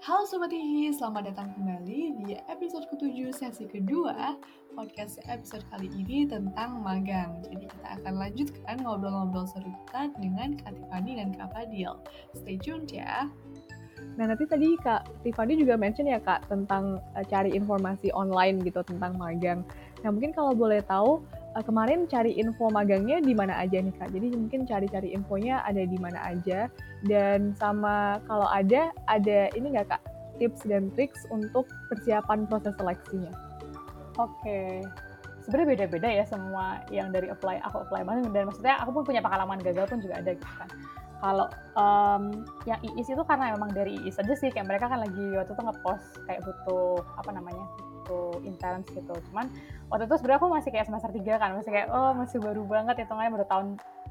Halo Sobat Hihi, selamat datang kembali di episode ke-7 sesi kedua podcast episode kali ini tentang magang. Jadi kita akan lanjutkan ngobrol-ngobrol seru kita dengan Kak Tiffany dan Kak Fadil. Stay tuned ya. Nah nanti tadi Kak Tiffany juga mention ya Kak tentang uh, cari informasi online gitu tentang magang. Nah mungkin kalau boleh tahu uh, kemarin cari info magangnya di mana aja nih Kak? Jadi mungkin cari-cari infonya ada di mana aja dan sama kalau ada ada ini nggak kak tips dan triks untuk persiapan proses seleksinya? Oke, sebenarnya beda-beda ya semua yang dari apply aku apply banget dan maksudnya aku pun punya pengalaman gagal pun juga ada gitu kan. Kalau um, yang IIS itu karena memang dari IIS aja sih kayak mereka kan lagi waktu itu ngepost kayak butuh apa namanya butuh intern gitu. Cuman waktu itu sebenarnya aku masih kayak semester 3 kan masih kayak oh masih baru banget hitungannya baru tahun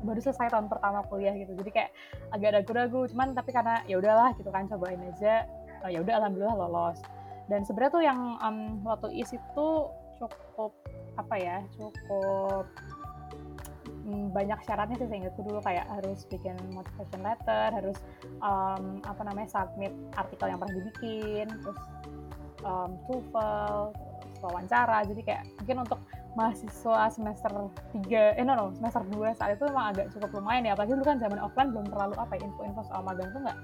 baru selesai tahun pertama kuliah gitu. Jadi kayak agak ragu-ragu cuman tapi karena ya udahlah gitu kan cobain aja. Oh, ya udah alhamdulillah lolos. Dan sebenarnya tuh yang um, waktu is itu cukup apa ya cukup banyak syaratnya sih seingatku dulu kayak harus bikin motivation letter harus um, apa namanya submit artikel yang pernah dibikin terus um, TOEFL wawancara. Jadi kayak mungkin untuk mahasiswa semester 3 eh no no semester 2 saat itu memang agak cukup lumayan ya. Apalagi dulu kan zaman offline belum terlalu apa ya info-info soal magang tuh nggak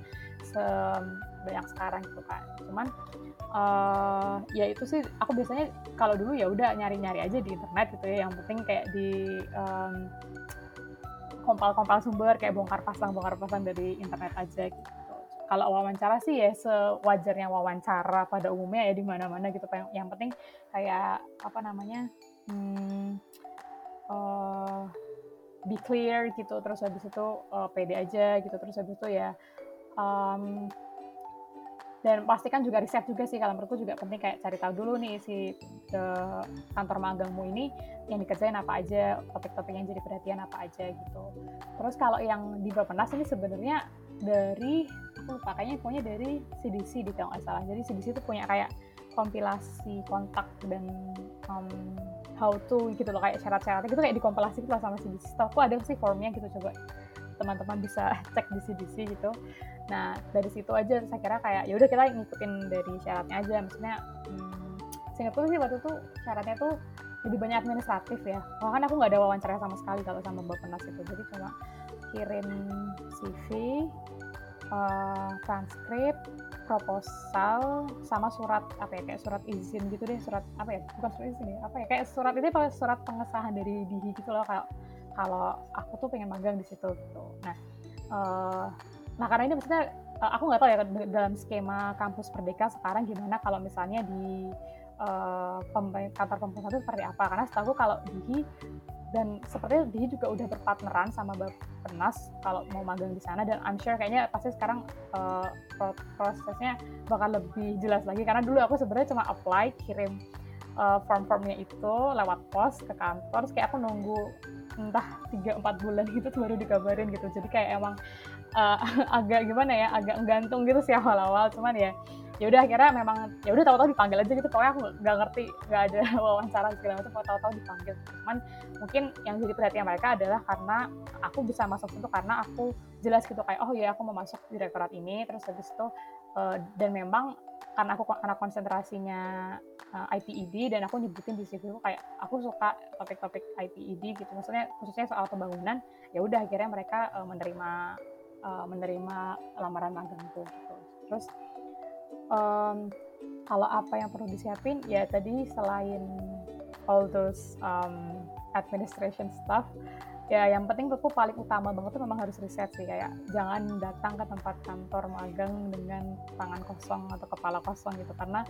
sebanyak sekarang gitu kan cuman uh, ya itu sih aku biasanya kalau dulu ya udah nyari-nyari aja di internet gitu ya. Yang penting kayak di um, kompal-kompal sumber kayak bongkar pasang bongkar pasang dari internet aja gitu. Kalau wawancara sih ya sewajarnya wawancara pada umumnya ya di mana-mana gitu yang, yang penting kayak apa namanya hmm, uh, be clear gitu terus habis itu uh, pede aja gitu terus habis itu ya um, dan pastikan juga riset juga sih kalau menurutku juga penting kayak cari tahu dulu nih si the kantor magangmu ini yang dikerjain apa aja topik-topik yang jadi perhatian apa aja gitu. Terus kalau yang di Bapenas ini sebenarnya dari aku lupa kayaknya punya dari CDC di kalau nggak salah. Jadi CDC itu punya kayak kompilasi kontak dan um, how to gitu loh kayak syarat-syaratnya gitu kayak dikompilasi gitu lah sama CDC. Setahu ada sih formnya gitu coba teman-teman bisa cek di CDC gitu. Nah dari situ aja saya kira kayak ya udah kita ngikutin dari syaratnya aja. Maksudnya hmm, singkatku sih waktu itu syaratnya tuh lebih banyak administratif ya. Bahkan aku nggak ada wawancara sama sekali kalau sama Bapak Nas itu. Jadi cuma kirim CV, uh, eh, transkrip, proposal sama surat apa ya kayak surat izin gitu deh surat apa ya bukan surat izin ya apa ya kayak surat itu surat pengesahan dari DIHI gitu loh kalau kalau aku tuh pengen magang di situ gitu. Nah uh, nah karena ini maksudnya uh, aku nggak tahu ya dalam skema kampus Perdeka sekarang gimana kalau misalnya di uh, kantor pemerintah itu seperti apa karena setahu kalau DIHI dan sepertinya dia juga udah berpartneran sama Bapenas kalau mau magang di sana. Dan I'm sure kayaknya pasti sekarang uh, prosesnya bakal lebih jelas lagi. Karena dulu aku sebenarnya cuma apply kirim uh, form-formnya itu lewat pos ke kantor. Terus kayak aku nunggu entah 3-4 bulan gitu baru dikabarin gitu. Jadi kayak emang uh, agak gimana ya agak gantung gitu sih awal-awal. Cuman ya ya udah akhirnya memang ya udah tahu-tahu dipanggil aja gitu. Pokoknya aku nggak ngerti nggak ada wawancara segala macam tahu-tahu dipanggil. Cuman mungkin yang jadi perhatian mereka adalah karena aku bisa masuk situ karena aku jelas gitu kayak oh ya aku mau masuk direktorat ini. Terus habis itu uh, dan memang karena aku anak konsentrasinya uh, eh, ITED dan aku nyebutin di situ kayak aku suka topik-topik ITED gitu. Maksudnya khususnya soal pembangunan ya udah akhirnya mereka uh, menerima uh, menerima lamaran magangku gitu. Terus um, kalau apa yang perlu disiapin ya tadi selain all those um, administration stuff ya yang penting menurutku paling utama banget tuh memang harus riset sih kayak jangan datang ke tempat kantor magang dengan tangan kosong atau kepala kosong gitu. Karena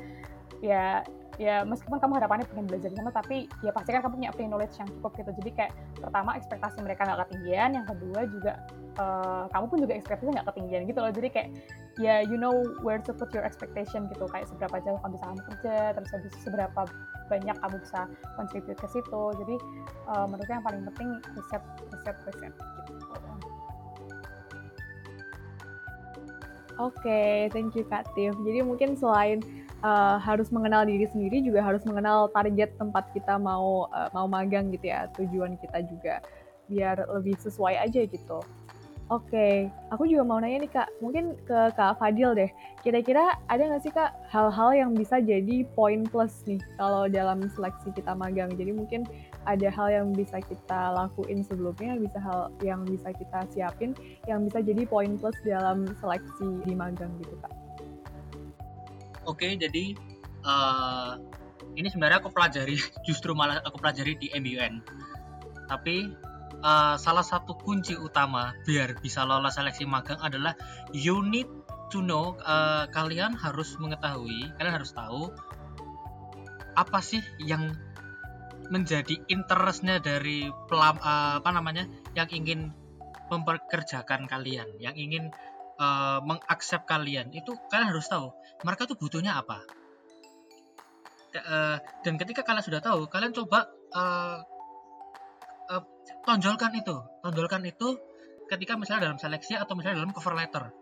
ya ya meskipun kamu harapannya pengen belajar di sana tapi ya pasti kan kamu punya pre knowledge yang cukup gitu. Jadi kayak pertama ekspektasi mereka nggak ketinggian yang kedua juga uh, kamu pun juga ekspektasi nggak ketinggian gitu loh. Jadi kayak ya you know where to put your expectation gitu. Kayak seberapa jauh kamu bisa kerja terus habis seberapa banyak kamu bisa contribute ke situ jadi uh, menurut yang paling penting riset riset riset Oke, okay, thank you Kak Tiff. Jadi mungkin selain uh, harus mengenal diri sendiri, juga harus mengenal target tempat kita mau uh, mau magang gitu ya, tujuan kita juga biar lebih sesuai aja gitu. Oke, aku juga mau nanya nih Kak, mungkin ke Kak Fadil deh. Kira-kira ada nggak sih Kak hal-hal yang bisa jadi poin plus nih kalau dalam seleksi kita magang? Jadi mungkin ada hal yang bisa kita lakuin sebelumnya, bisa hal yang bisa kita siapin, yang bisa jadi poin plus dalam seleksi di magang gitu Kak. Oke, jadi uh, ini sebenarnya aku pelajari, justru malah aku pelajari di MUN. Tapi uh, salah satu kunci utama biar bisa lolos seleksi magang adalah you need to know uh, kalian harus mengetahui kalian harus tahu apa sih yang menjadi interestnya dari pelam, uh, apa namanya yang ingin memperkerjakan kalian yang ingin uh, mengaksep kalian. Itu kalian harus tahu mereka tuh butuhnya apa. Uh, dan ketika kalian sudah tahu kalian coba uh, tonjolkan itu. Tonjolkan itu ketika misalnya dalam seleksi atau misalnya dalam cover letter.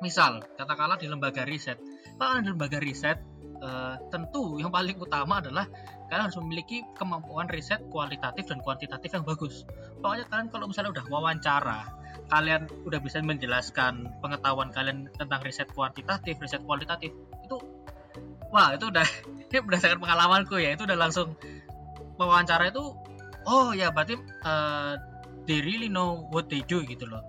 Misal katakanlah di lembaga riset. Kalau di lembaga riset uh, tentu yang paling utama adalah kalian harus memiliki kemampuan riset kualitatif dan kuantitatif yang bagus. Pokoknya kalian kalau misalnya udah wawancara kalian udah bisa menjelaskan pengetahuan kalian tentang riset kuantitatif riset kualitatif itu wah itu udah ini berdasarkan pengalamanku ya itu udah langsung wawancara itu oh ya berarti uh, they really know what they do gitu loh.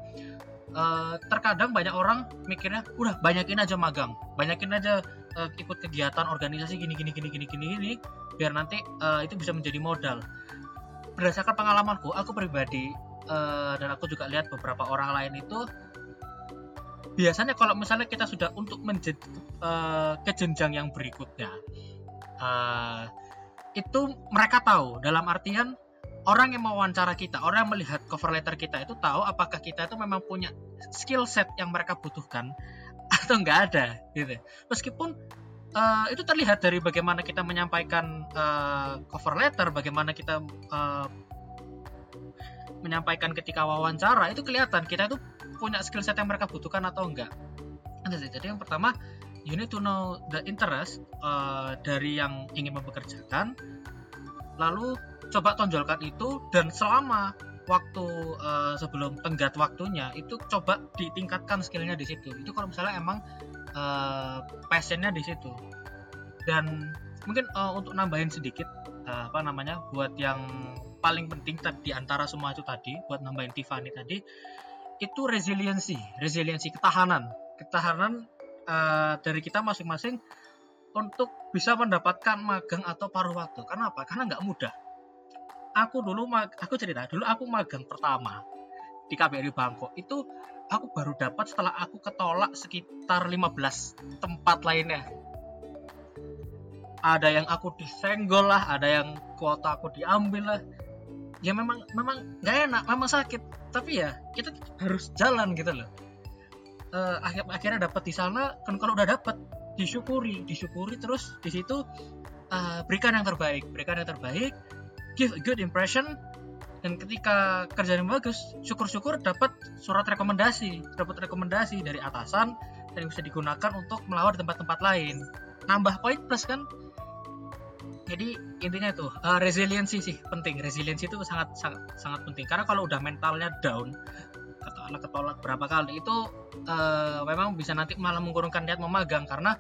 Uh, terkadang banyak orang mikirnya udah banyakin aja magang banyakin aja uh, ikut kegiatan organisasi gini gini gini gini gini gini biar nanti uh, itu bisa menjadi modal. Berdasarkan pengalamanku aku pribadi uh, dan aku juga lihat beberapa orang lain itu biasanya kalau misalnya kita sudah untuk menjadi uh, ke jenjang yang berikutnya uh, itu mereka tahu. Dalam artian orang yang mewawancara kita, orang yang melihat cover letter kita itu tahu apakah kita itu memang punya skill set yang mereka butuhkan atau enggak ada gitu. Meskipun uh, itu terlihat dari bagaimana kita menyampaikan uh, cover letter, bagaimana kita uh, menyampaikan ketika wawancara itu kelihatan kita itu punya skill set yang mereka butuhkan atau enggak. Jadi yang pertama you need to know the interest uh, dari yang ingin mempekerjakan, lalu coba tonjolkan itu dan selama waktu uh, sebelum tenggat waktunya itu coba ditingkatkan skillnya di situ itu kalau misalnya emang uh, passionnya di situ dan mungkin uh, untuk nambahin sedikit uh, apa namanya buat yang paling penting di antara semua itu tadi buat nambahin Tiffany tadi itu resiliensi resiliensi ketahanan ketahanan uh, dari kita masing-masing untuk bisa mendapatkan magang atau paruh waktu. Karena apa? Karena nggak mudah aku dulu aku cerita dulu aku magang pertama di KBRI Bangkok. Itu aku baru dapat setelah aku ketolak sekitar 15 tempat lainnya. Ada yang aku disenggol lah ada yang kuota aku diambil lah. Ya memang memang gak enak memang sakit. Tapi ya kita harus jalan gitu loh. Uh, akhir akhirnya dapat di sana kan kalau udah dapat disyukuri. Disyukuri terus di situ uh, berikan yang terbaik berikan yang terbaik give a good impression. Dan ketika kerjanya bagus syukur-syukur dapat surat rekomendasi dapat rekomendasi dari atasan dan bisa digunakan untuk melawar di tempat-tempat lain. Nambah poin plus kan? Jadi intinya itu uh, resiliensi sih penting. Resiliensi itu sangat sangat sangat penting. Karena kalau udah mentalnya down anak ketolak berapa kali itu uh, memang bisa nanti malah mengurungkan niat memagang. Karena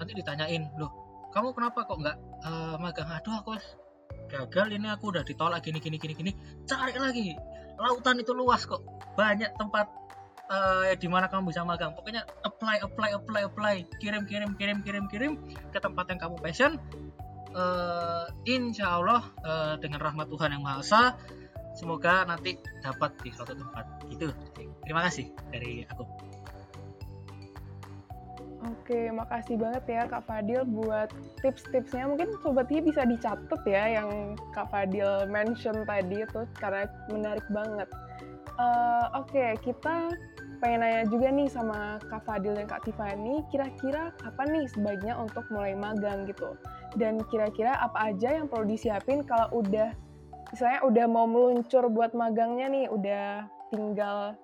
nanti ditanyain loh kamu kenapa kok nggak uh, magang? Aduh aku gagal ini aku udah ditolak gini gini gini gini. Cari lagi. Lautan itu luas kok. Banyak tempat uh, di mana kamu bisa magang. Pokoknya apply apply apply apply. Kirim kirim kirim kirim kirim ke tempat yang kamu passion. Uh, insya Allah uh, dengan rahmat Tuhan yang maha esa semoga nanti dapat di suatu tempat. Gitu terima kasih dari aku Oke, makasih banget ya Kak Fadil buat tips-tipsnya. Mungkin Sobat bisa dicatat ya yang Kak Fadil mention tadi itu karena menarik banget. Uh, Oke, kita pengen nanya juga nih sama Kak Fadil dan Kak Tiffany, kira-kira kapan nih sebaiknya untuk mulai magang gitu? Dan kira-kira apa aja yang perlu disiapin kalau udah, misalnya udah mau meluncur buat magangnya nih, udah tinggal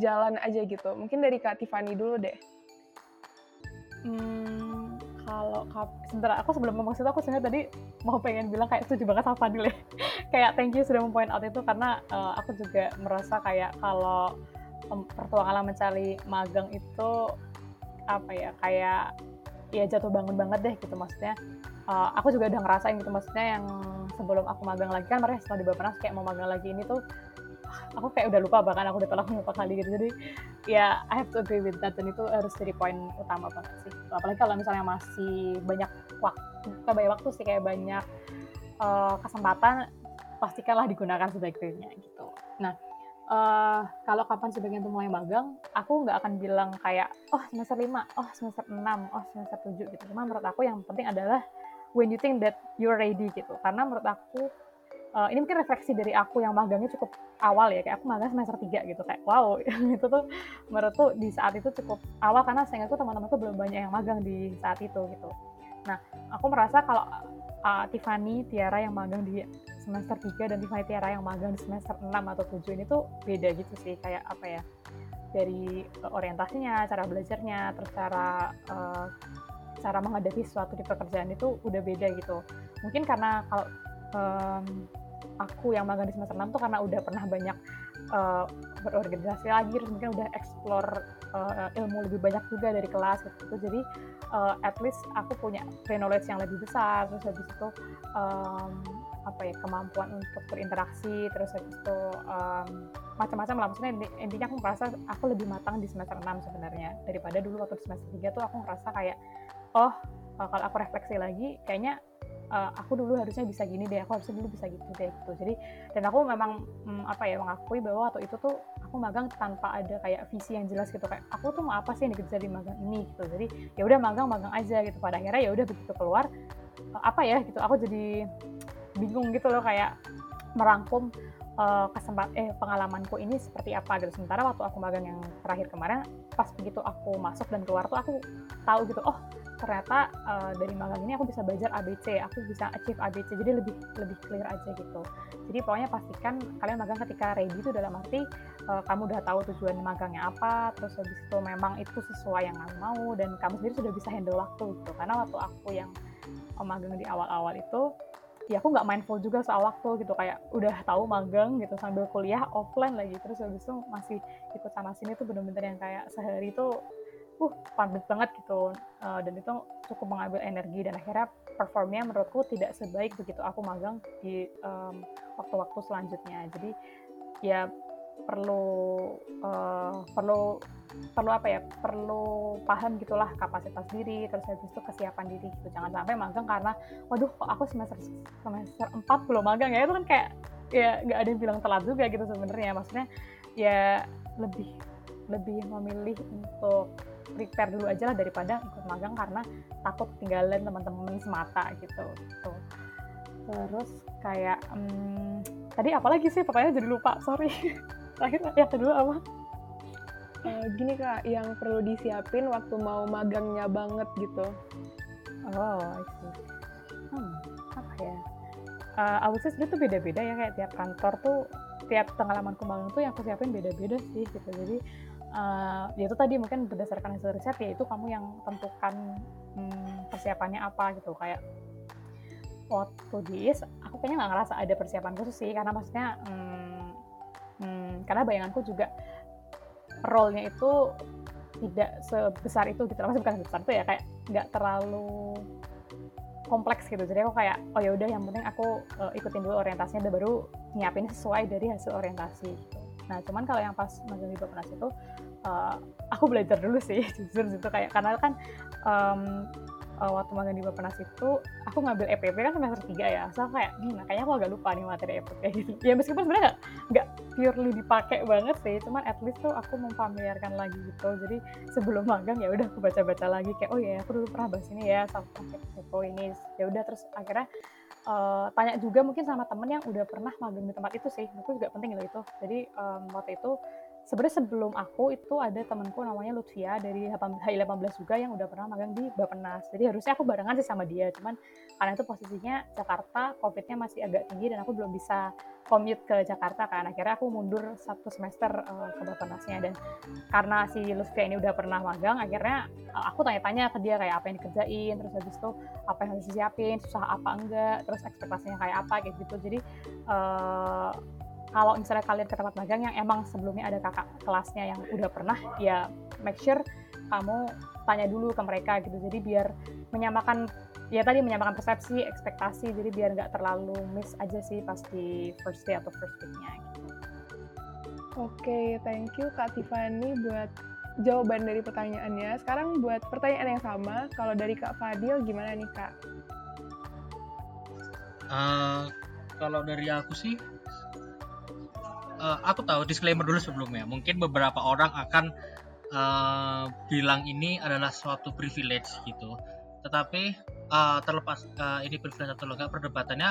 jalan aja gitu. Mungkin dari Kak Tiffany dulu deh. Hmm, kalau sebentar aku sebelum ngomong situ aku sebenarnya tadi mau pengen bilang kayak setuju banget sama Fadil ya. Kayak thank you sudah mempoint out itu karena uh, aku juga merasa kayak kalau um, pertualangan mencari magang itu apa ya kayak ya jatuh bangun banget deh gitu maksudnya. Uh, aku juga udah ngerasain gitu maksudnya yang sebelum aku magang lagi kan mereka setelah di Bapenas kayak mau magang lagi ini tuh aku kayak udah lupa bahkan aku udah tolak beberapa kali gitu jadi ya I have to agree with that dan itu harus jadi poin utama banget sih apalagi kalau misalnya masih banyak waktu banyak waktu sih kayak banyak uh, kesempatan pastikanlah digunakan sebaik-baiknya gitu nah uh, kalau kapan sebagian itu mulai magang, aku nggak akan bilang kayak, oh semester 5, oh semester 6, oh semester 7 gitu. Cuma menurut aku yang penting adalah when you think that you're ready gitu. Karena menurut aku, uh, ini mungkin refleksi dari aku yang magangnya cukup awal ya, kayak aku magang semester 3 gitu. Kayak wow, itu tuh menurut tuh di saat itu cukup awal karena saya aku teman-temanku belum banyak yang magang di saat itu gitu. Nah, aku merasa kalau uh, Tiffany, Tiara yang magang di semester 3 dan Tiffany Tiara yang magang di semester 6 atau 7 ini tuh beda gitu sih kayak apa ya dari orientasinya, cara belajarnya, terus cara uh, cara menghadapi sesuatu di pekerjaan itu udah beda gitu. Mungkin karena kalau um, aku yang magang di semester 6 tuh karena udah pernah banyak uh, berorganisasi lagi, terus mungkin udah explore uh, ilmu lebih banyak juga dari kelas gitu. Jadi uh, at least aku punya pre-knowledge yang lebih besar, terus habis itu um, apa ya kemampuan untuk berinteraksi terus habis itu um, macam-macam lah. Maksudnya intinya aku merasa aku lebih matang di semester 6 sebenarnya. Daripada dulu waktu di semester 3 tuh aku ngerasa kayak oh kalau aku refleksi lagi kayaknya uh, aku dulu harusnya bisa gini deh aku harusnya dulu bisa gitu deh gitu. Jadi dan aku memang um, apa ya mengakui bahwa waktu itu tuh aku magang tanpa ada kayak visi yang jelas gitu. Kayak aku tuh mau apa sih yang dikejar di magang ini gitu. Jadi ya udah magang magang aja gitu. Pada akhirnya ya udah begitu keluar uh, apa ya gitu aku jadi bingung gitu loh kayak merangkum uh, kesempat eh pengalamanku ini seperti apa gitu. Sementara waktu aku magang yang terakhir kemarin pas begitu aku masuk dan keluar tuh aku tahu gitu oh ternyata uh, dari magang ini aku bisa belajar ABC aku bisa achieve ABC jadi lebih lebih clear aja gitu. Jadi pokoknya pastikan kalian magang ketika ready itu dalam arti uh, kamu udah tahu tujuan magangnya apa terus habis itu memang itu sesuai yang kamu mau dan kamu sendiri sudah bisa handle waktu gitu. Karena waktu aku yang magang di awal-awal itu ya aku nggak mindful juga soal waktu gitu kayak udah tahu magang gitu sambil kuliah offline lagi terus habis itu masih ikut sana sini tuh bener-bener yang kayak sehari itu uh padat banget gitu. Uh, dan itu cukup mengambil energi dan akhirnya performnya menurutku tidak sebaik begitu aku magang di waktu-waktu um, selanjutnya. Jadi ya perlu uh, perlu perlu apa ya perlu paham gitulah kapasitas diri terus habis itu kesiapan diri gitu. Jangan sampai magang karena waduh kok aku semester semester 4 belum magang ya? Itu kan kayak ya nggak ada yang bilang telat juga gitu sebenarnya. Maksudnya ya lebih lebih memilih untuk prepare dulu aja lah daripada ikut magang karena takut tinggalin teman-teman semata gitu. Gitu terus kayak hmm, tadi apalagi sih? Pokoknya jadi lupa sorry. Terakhir yang kedua apa? Uh, gini kak yang perlu disiapin waktu mau magangnya banget gitu. Oh I see. Hmm, apa ya? Uh, would say itu beda-beda ya kayak tiap kantor tuh tiap pengalaman magang tuh yang aku siapin beda-beda sih gitu. Jadi uh, ya itu tadi mungkin berdasarkan hasil riset ya itu kamu yang tentukan hmm, persiapannya apa gitu. Kayak waktu di aku kayaknya nggak ngerasa ada persiapan khusus sih karena maksudnya hmm, hmm, karena bayanganku juga role-nya itu tidak sebesar itu gitu. Maksudnya bukan sebesar itu ya kayak nggak terlalu kompleks gitu. Jadi aku kayak oh ya udah yang penting aku uh, ikutin dulu orientasinya dan baru nyiapin sesuai dari hasil orientasi gitu. nah cuman kalau yang pas magang di Bapenas itu uh, aku belajar dulu sih jujur gitu kayak karena kan um, uh, waktu magang di Bapenas itu aku ngambil EPP kan semester 3 ya so kayak hmm, kayaknya aku agak lupa nih materi EPP gitu ya meskipun sebenarnya nggak purely dipakai banget sih cuman at least tuh aku memfamiliarkan lagi gitu. Jadi sebelum magang ya udah aku baca-baca lagi kayak oh ya aku dulu pernah bahas ini ya sama EPO ini. Ya udah terus akhirnya uh, tanya juga mungkin sama temen yang udah pernah magang di tempat itu sih itu juga penting loh itu. Jadi um, waktu itu sebenarnya sebelum aku itu ada temanku namanya Lutfia dari HI18 juga yang udah pernah magang di Bapenas. Jadi harusnya aku barengan sih sama dia, cuman karena itu posisinya Jakarta, COVID-nya masih agak tinggi dan aku belum bisa commute ke Jakarta kan. Akhirnya aku mundur satu semester uh, ke Bapenasnya dan karena si Lutfia ini udah pernah magang, akhirnya uh, aku tanya-tanya ke dia kayak apa yang dikerjain, terus habis itu apa yang harus disiapin, susah apa enggak, terus ekspektasinya kayak apa kayak gitu. Jadi uh, kalau misalnya kalian ke tempat magang yang emang sebelumnya ada kakak kelasnya yang udah pernah, ya make sure kamu tanya dulu ke mereka gitu. Jadi biar menyamakan ya tadi menyamakan persepsi, ekspektasi, jadi biar nggak terlalu miss aja sih pas di first day atau first week-nya gitu. Oke, okay, thank you Kak Tiffany buat jawaban dari pertanyaannya. Sekarang buat pertanyaan yang sama, kalau dari Kak Fadil gimana nih Kak? Uh, kalau dari aku sih uh, aku tahu disclaimer dulu sebelumnya. Mungkin beberapa orang akan uh, bilang ini adalah suatu privilege gitu. Tetapi uh, terlepas uh, ini privilege atau enggak perdebatannya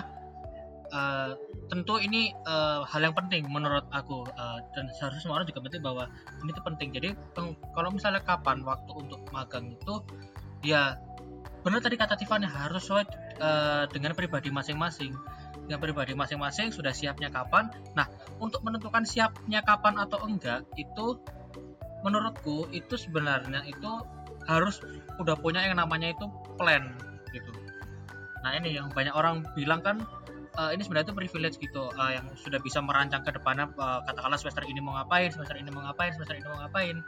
uh, tentu ini uh, hal yang penting menurut aku uh, dan seharusnya semua orang juga penting bahwa ini tuh penting. Jadi kalau misalnya kapan waktu untuk magang itu ya benar tadi kata Tiffany harus sesuai uh, dengan pribadi masing-masing dengan pribadi masing-masing sudah siapnya kapan. Nah, untuk menentukan siapnya kapan atau enggak itu menurutku itu sebenarnya itu harus udah punya yang namanya itu plan gitu. Nah, ini yang banyak orang bilang kan uh, ini sebenarnya itu privilege gitu uh, yang sudah bisa merancang ke depannya uh, katakanlah semester ini mau ngapain, semester ini mau ngapain, semester ini mau ngapain.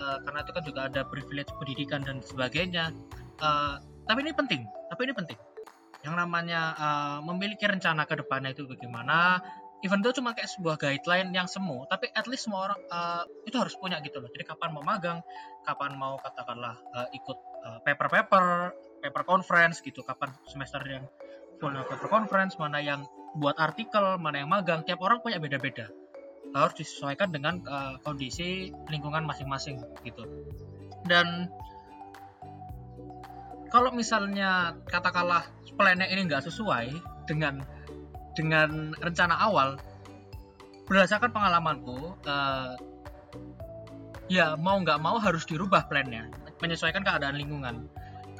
Uh, karena itu kan juga ada privilege pendidikan dan sebagainya. Uh, tapi ini penting, tapi ini penting yang namanya uh, memiliki rencana ke depannya itu bagaimana even itu cuma kayak sebuah guideline yang semu tapi at least semua orang uh, itu harus punya gitu loh. Jadi kapan mau magang kapan mau katakanlah uh, ikut uh, paper paper paper conference gitu. Kapan semester yang full paper conference mana yang buat artikel mana yang magang. Tiap orang punya beda-beda. Harus disesuaikan dengan uh, kondisi lingkungan masing-masing gitu. Dan kalau misalnya katakanlah plannya ini nggak sesuai dengan dengan rencana awal berdasarkan pengalamanku uh, ya mau nggak mau harus dirubah plannya menyesuaikan keadaan lingkungan.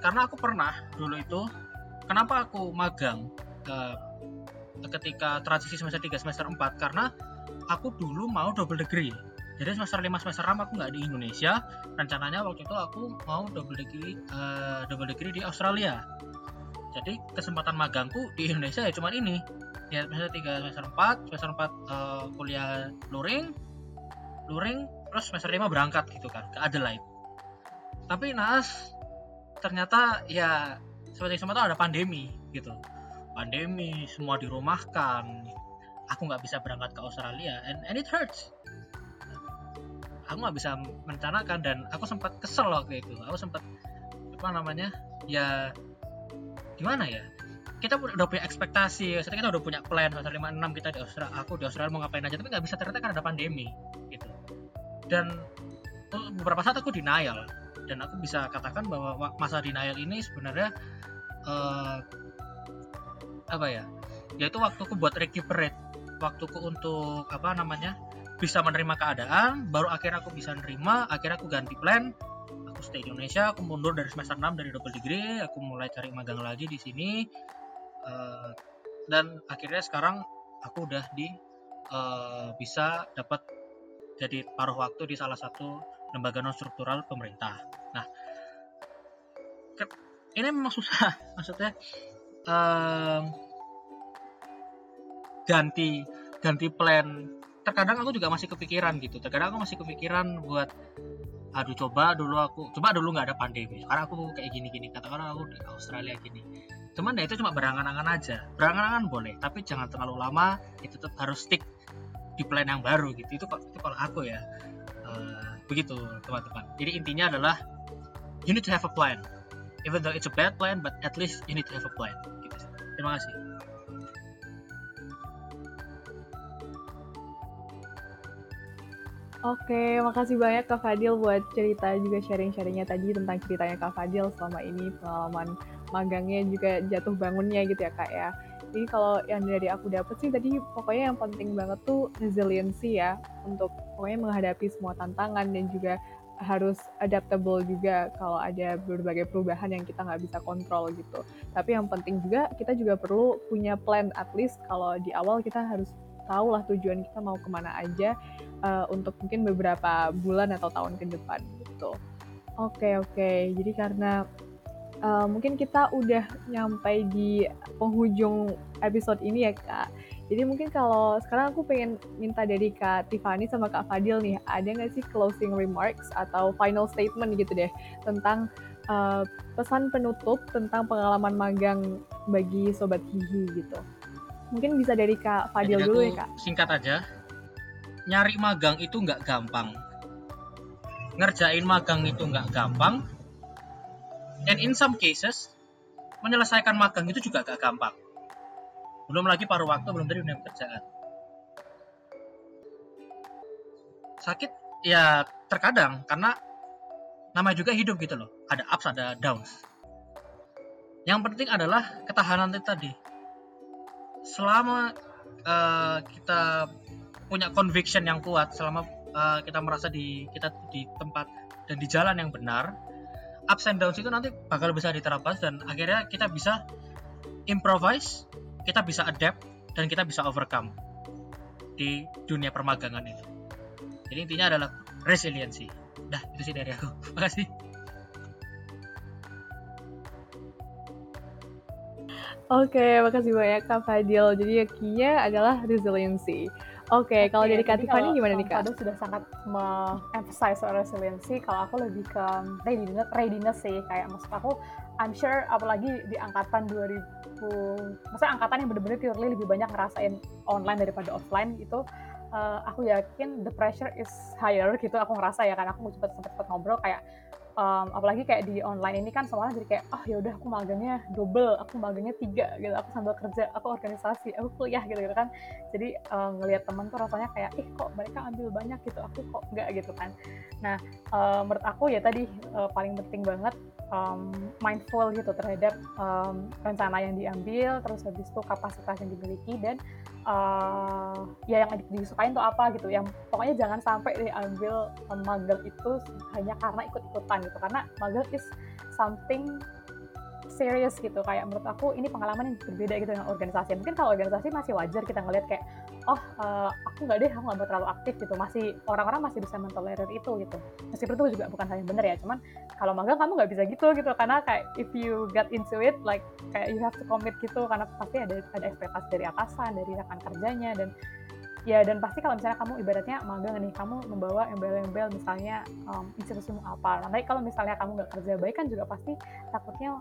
Karena aku pernah dulu itu kenapa aku magang uh, ketika transisi semester 3 semester 4 karena aku dulu mau double degree. Jadi semester 5 semester 6 aku nggak di Indonesia. Rencananya waktu itu aku mau double degree uh, double degree di Australia. Jadi kesempatan magangku di Indonesia ya cuma ini ya semester 3 semester 4 semester 4 uh, kuliah luring luring terus semester 5 berangkat gitu kan ke Adelaide. Tapi naas ternyata ya seperti semua ada pandemi gitu. Pandemi semua dirumahkan. Aku nggak bisa berangkat ke Australia and, and it hurts. Aku nggak bisa merencanakan dan aku sempat kesel waktu itu. Aku sempat apa namanya ya gimana ya kita udah punya ekspektasi setelah kita udah punya plan semester lima enam kita di Australia aku di Australia mau ngapain aja tapi nggak bisa ternyata karena ada pandemi gitu. Dan beberapa saat aku denial dan aku bisa katakan bahwa masa denial ini sebenarnya uh, apa ya yaitu waktuku buat recuperate waktuku untuk apa namanya bisa menerima keadaan baru akhirnya aku bisa nerima akhirnya aku ganti plan aku stay di Indonesia aku mundur dari semester 6 dari double degree aku mulai cari magang lagi di sini uh, dan akhirnya sekarang aku udah di uh, bisa dapat jadi paruh waktu di salah satu lembaga non struktural pemerintah. Nah ini memang susah. Maksudnya uh, ganti ganti plan. Terkadang aku juga masih kepikiran gitu. Terkadang aku masih kepikiran buat aduh coba dulu aku coba dulu nggak ada pandemi. Sekarang aku kayak gini gini katakanlah aku di Australia gini cuman ya itu cuma berangan-angan aja. Berangan-angan boleh tapi jangan terlalu lama itu tetap harus stick di plan yang baru gitu. Itu, itu kalau aku ya uh, begitu teman-teman. Jadi intinya adalah you need to have a plan. Even though it's a bad plan but at least you need to have a plan gitu. terima kasih. Oke, makasih banyak Kak Fadil buat cerita juga sharing-sharingnya tadi tentang ceritanya Kak Fadil selama ini pengalaman magangnya juga jatuh bangunnya gitu ya Kak ya. Jadi kalau yang dari aku dapat sih tadi pokoknya yang penting banget tuh resiliency ya untuk pokoknya menghadapi semua tantangan dan juga harus adaptable juga kalau ada berbagai perubahan yang kita nggak bisa kontrol gitu. Tapi yang penting juga kita juga perlu punya plan at least kalau di awal kita harus tahu lah tujuan kita mau ke mana aja uh, untuk mungkin beberapa bulan atau tahun ke depan gitu. Oke okay, oke, okay. jadi karena uh, mungkin kita udah nyampe di penghujung episode ini ya kak. Jadi mungkin kalau sekarang aku pengen minta dari Kak Tiffany sama Kak Fadil nih, ada nggak sih closing remarks atau final statement gitu deh tentang uh, pesan penutup tentang pengalaman magang bagi Sobat Hihi gitu. Mungkin bisa dari Kak Fadil Jadi dulu ya Kak. Singkat aja, nyari magang itu nggak gampang. Ngerjain magang itu nggak gampang, And in some cases, menyelesaikan magang itu juga gak gampang. Belum lagi paruh waktu, belum dari dunia pekerjaan. Sakit ya terkadang karena namanya juga hidup gitu loh. Ada ups, ada downs. Yang penting adalah ketahanan itu tadi. Selama uh, kita punya conviction yang kuat, selama uh, kita merasa di kita di tempat dan di jalan yang benar, ups and downs itu nanti bakal bisa diterapkan dan akhirnya kita bisa improvise, kita bisa adapt dan kita bisa overcome di dunia permagangan itu. Jadi intinya adalah resiliensi. Dah, itu sih dari aku. Makasih. Oke, makasih banyak Kak Fadil. Jadi kinya adalah resiliency. Oke, okay, kalau dari Kak Tiffany gimana nih Kak? Kado sudah sangat emphasize soal resiliency. Kalau aku lebih ke readiness, readiness sih. Kayak maksud aku, I'm sure apalagi di angkatan 2000, maksudnya angkatan yang benar-benar purely lebih banyak ngerasain online daripada offline itu, uh, aku yakin the pressure is higher gitu. Aku ngerasa ya, karena aku cepet-cepet ngobrol kayak um, apalagi kayak di online ini kan semuanya jadi kayak oh ya udah aku magangnya double aku magangnya tiga gitu. Aku sambil kerja aku organisasi aku kuliah gitu gitu kan. Jadi um, ngelihat teman tuh rasanya kayak ih kok mereka ambil banyak gitu aku kok enggak gitu kan. Nah um, menurut aku ya tadi uh, paling penting banget um, mindful gitu terhadap um, rencana yang diambil terus habis itu kapasitas yang dimiliki dan uh, ya yang disukain tuh apa gitu. Yang pokoknya jangan sampai diambil magang itu hanya karena ikut-ikutan gitu. Karena magang is something serius gitu. Kayak menurut aku ini pengalaman yang berbeda gitu dengan organisasi. Mungkin kalau organisasi masih wajar kita ngeliat kayak oh uh, aku nggak deh aku nggak mau terlalu aktif gitu. Masih orang-orang masih bisa mentolerir itu gitu. Meskipun itu juga bukan hal yang benar ya cuman kalau magang kamu nggak bisa gitu gitu. Karena kayak if you get into it like kayak you have to commit gitu. Karena pasti ada ada ekspektasi dari atasan dari rekan kerjanya dan ya dan pasti kalau misalnya kamu ibaratnya magang nih kamu membawa embel-embel misalnya um, institusimu apa. Nanti kalau misalnya kamu nggak kerja baik kan juga pasti takutnya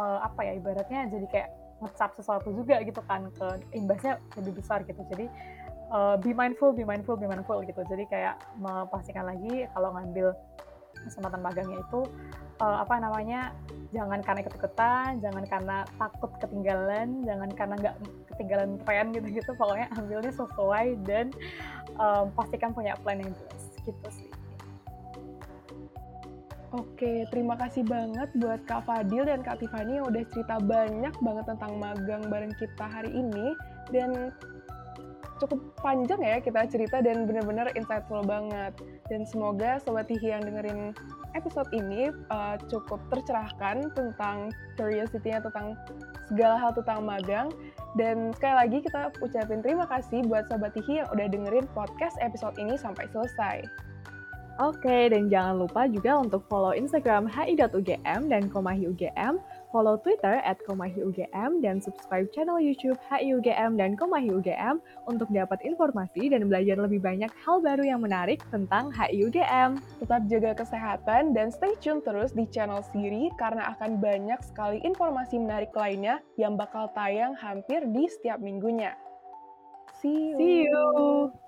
uh, apa ya ibaratnya jadi kayak ngecap sesuatu juga gitu kan ke imbasnya lebih besar gitu. Jadi uh, be mindful be mindful be mindful gitu. Jadi kayak memastikan lagi kalau ngambil kesempatan magangnya itu uh, apa namanya jangan karena ikut-ikutan jangan karena takut ketinggalan jangan karena nggak ketinggalan tren gitu-gitu pokoknya ambilnya sesuai dan um, pastikan punya plan yang jelas gitu sih Oke, terima kasih banget buat Kak Fadil dan Kak Tiffany yang udah cerita banyak banget tentang magang bareng kita hari ini. Dan cukup panjang ya kita cerita dan benar-benar insightful banget. Dan semoga Sobat Tihi yang dengerin episode ini uh, cukup tercerahkan tentang curiosity-nya tentang segala hal tentang magang. Dan sekali lagi kita ucapin terima kasih buat Sobat Tihi yang udah dengerin podcast episode ini sampai selesai. Oke, dan jangan lupa juga untuk follow Instagram hi.ugm dan Komahi UGM, follow Twitter at Komahi UGM, dan subscribe channel YouTube HIUGM dan Komahi UGM untuk dapat informasi dan belajar lebih banyak hal baru yang menarik tentang HIUGM. Tetap jaga kesehatan dan stay tune terus di channel Siri karena akan banyak sekali informasi menarik lainnya yang bakal tayang hampir di setiap minggunya. See you! See you.